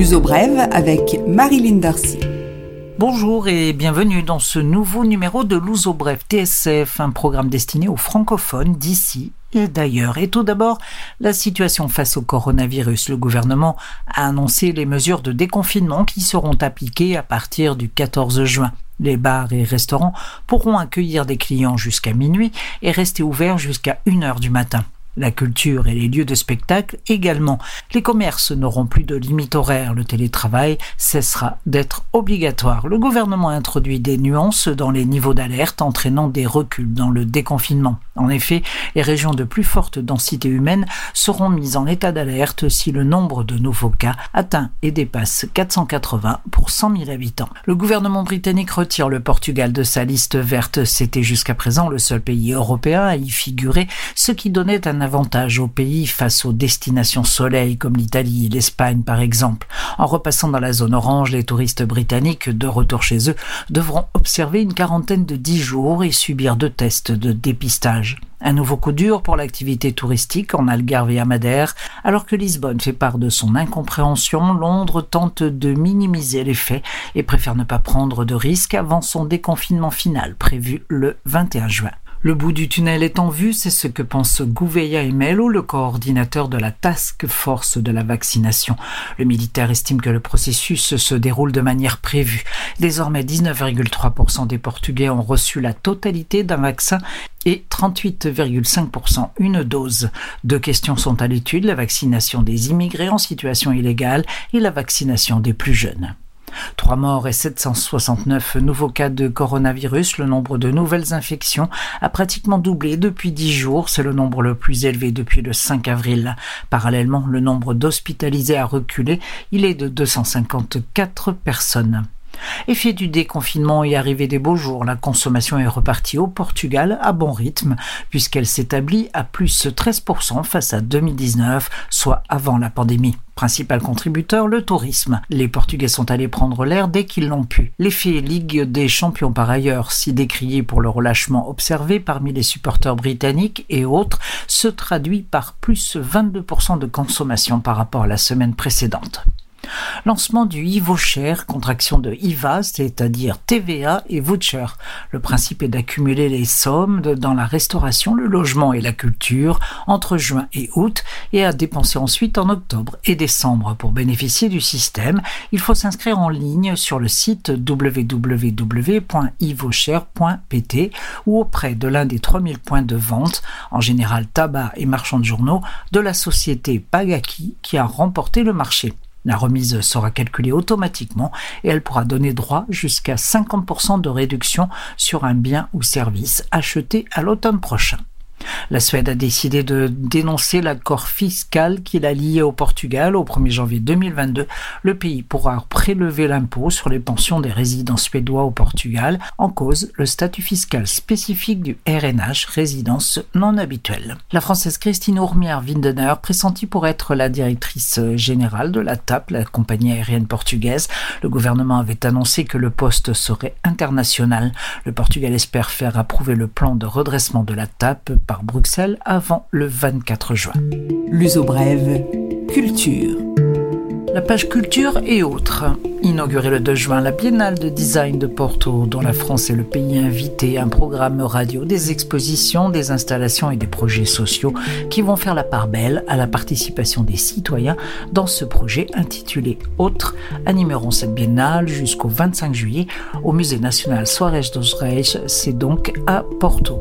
L'uso brève avec Marilyn Darcy. Bonjour et bienvenue dans ce nouveau numéro de l'Ouzo Bref TSF, un programme destiné aux francophones d'ici et d'ailleurs. Et tout d'abord, la situation face au coronavirus. Le gouvernement a annoncé les mesures de déconfinement qui seront appliquées à partir du 14 juin. Les bars et restaurants pourront accueillir des clients jusqu'à minuit et rester ouverts jusqu'à 1 heure du matin. La culture et les lieux de spectacle également. Les commerces n'auront plus de limite horaire. Le télétravail cessera d'être obligatoire. Le gouvernement introduit des nuances dans les niveaux d'alerte entraînant des reculs dans le déconfinement. En effet, les régions de plus forte densité humaine seront mises en état d'alerte si le nombre de nouveaux cas atteint et dépasse 480 pour 100 000 habitants. Le gouvernement britannique retire le Portugal de sa liste verte. C'était jusqu'à présent le seul pays européen à y figurer, ce qui donnait un avantage au pays face aux destinations soleil comme l'Italie, l'Espagne par exemple. En repassant dans la zone orange, les touristes britanniques de retour chez eux devront observer une quarantaine de 10 jours et subir deux tests de dépistage. Un nouveau coup dur pour l'activité touristique en Algarve et à Madère. Alors que Lisbonne fait part de son incompréhension, Londres tente de minimiser les faits et préfère ne pas prendre de risques avant son déconfinement final prévu le 21 juin. Le bout du tunnel est en vue, c'est ce que pense Gouveia Emelo, le coordinateur de la task force de la vaccination. Le militaire estime que le processus se déroule de manière prévue. Désormais, 19,3% des Portugais ont reçu la totalité d'un vaccin et 38,5% une dose. Deux questions sont à l'étude, la vaccination des immigrés en situation illégale et la vaccination des plus jeunes. Trois morts et 769 nouveaux cas de coronavirus. Le nombre de nouvelles infections a pratiquement doublé depuis dix jours. C'est le nombre le plus élevé depuis le 5 avril. Parallèlement, le nombre d'hospitalisés a reculé. Il est de 254 personnes. Effet du déconfinement et arrivée des beaux jours, la consommation est repartie au Portugal à bon rythme, puisqu'elle s'établit à plus 13% face à 2019, soit avant la pandémie. Principal contributeur, le tourisme. Les Portugais sont allés prendre l'air dès qu'ils l'ont pu. L'effet Ligue des Champions par ailleurs, si décrié pour le relâchement observé parmi les supporters britanniques et autres, se traduit par plus 22% de consommation par rapport à la semaine précédente. Lancement du e-voucher, contraction de IVA, c'est-à-dire TVA et voucher. Le principe est d'accumuler les sommes dans la restauration, le logement et la culture entre juin et août et à dépenser ensuite en octobre et décembre. Pour bénéficier du système, il faut s'inscrire en ligne sur le site www.ivoucher.pt ou auprès de l'un des 3000 points de vente, en général tabac et marchands de journaux, de la société Pagaki qui a remporté le marché. La remise sera calculée automatiquement et elle pourra donner droit jusqu'à 50% de réduction sur un bien ou service acheté à l'automne prochain. La Suède a décidé de dénoncer l'accord fiscal qui l'a lié au Portugal. Au 1er janvier 2022, le pays pourra prélever l'impôt sur les pensions des résidents suédois au Portugal, en cause le statut fiscal spécifique du RNH, résidence non habituelle. La Française Christine Ourmière-Windener, pressentie pour être la directrice générale de la TAP, la compagnie aérienne portugaise, le gouvernement avait annoncé que le poste serait international. Le Portugal espère faire approuver le plan de redressement de la TAP par Bruxelles avant le 24 juin. L'uso brève, culture. La page culture et autres. Inauguré le 2 juin, la Biennale de design de Porto, dont la France est le pays invité, un programme radio, des expositions, des installations et des projets sociaux qui vont faire la part belle à la participation des citoyens dans ce projet intitulé Autres, animeront cette biennale jusqu'au 25 juillet au Musée national Soares dos Reis, c'est donc à Porto.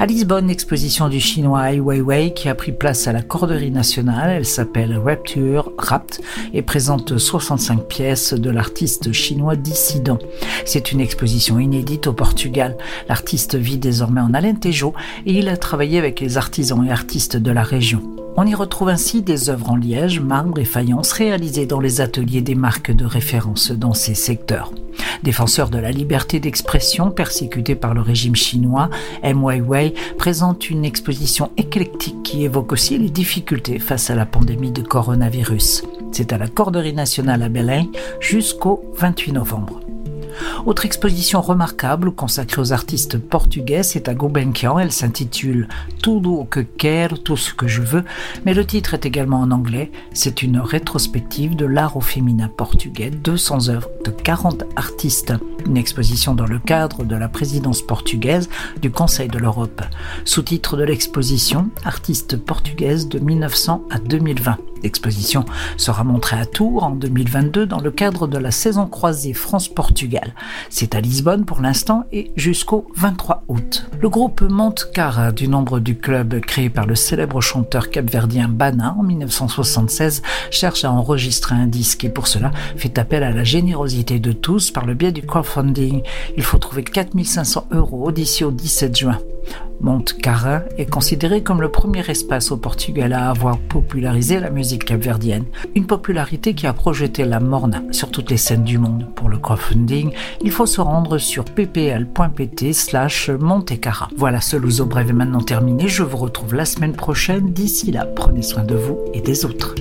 À Lisbonne, exposition du chinois Ai Weiwei qui a pris place à la Corderie nationale. Elle s'appelle Rapture Rapt et présente 65 pièces de l'artiste chinois dissident. C'est une exposition inédite au Portugal. L'artiste vit désormais en Alentejo et il a travaillé avec les artisans et artistes de la région. On y retrouve ainsi des œuvres en liège, marbre et faïence réalisées dans les ateliers des marques de référence dans ces secteurs. Défenseur de la liberté d'expression persécuté par le régime chinois, M. Weiwei présente une exposition éclectique qui évoque aussi les difficultés face à la pandémie de coronavirus. C'est à la Corderie nationale à Belém jusqu'au 28 novembre. Autre exposition remarquable consacrée aux artistes portugais, c'est à Gulbenkian. Elle s'intitule Tudo que quero, tout ce que je veux, mais le titre est également en anglais. C'est une rétrospective de l'art au féminin portugais, 200 œuvres de 40 artistes. Une exposition dans le cadre de la présidence portugaise du Conseil de l'Europe. Sous-titre de l'exposition, Artistes portugaises de 1900 à 2020. L'exposition sera montrée à Tours en 2022 dans le cadre de la saison croisée France-Portugal. C'est à Lisbonne pour l'instant et jusqu'au 23 août. Le groupe Montecara du nombre du club créé par le célèbre chanteur capverdien Bana en 1976 cherche à enregistrer un disque et pour cela fait appel à la générosité de tous par le biais du Il faut trouver 4500 euros d'ici au 17 juin. Monte Carra est considéré comme le premier espace au Portugal à avoir popularisé la musique capverdienne, une popularité qui a projeté la morna sur toutes les scènes du monde. Pour le crowdfunding, il faut se rendre sur ppl.pt slash Montecara. Voilà, ce Luso Bref est maintenant terminé. Je vous retrouve la semaine prochaine. D'ici là, prenez soin de vous et des autres.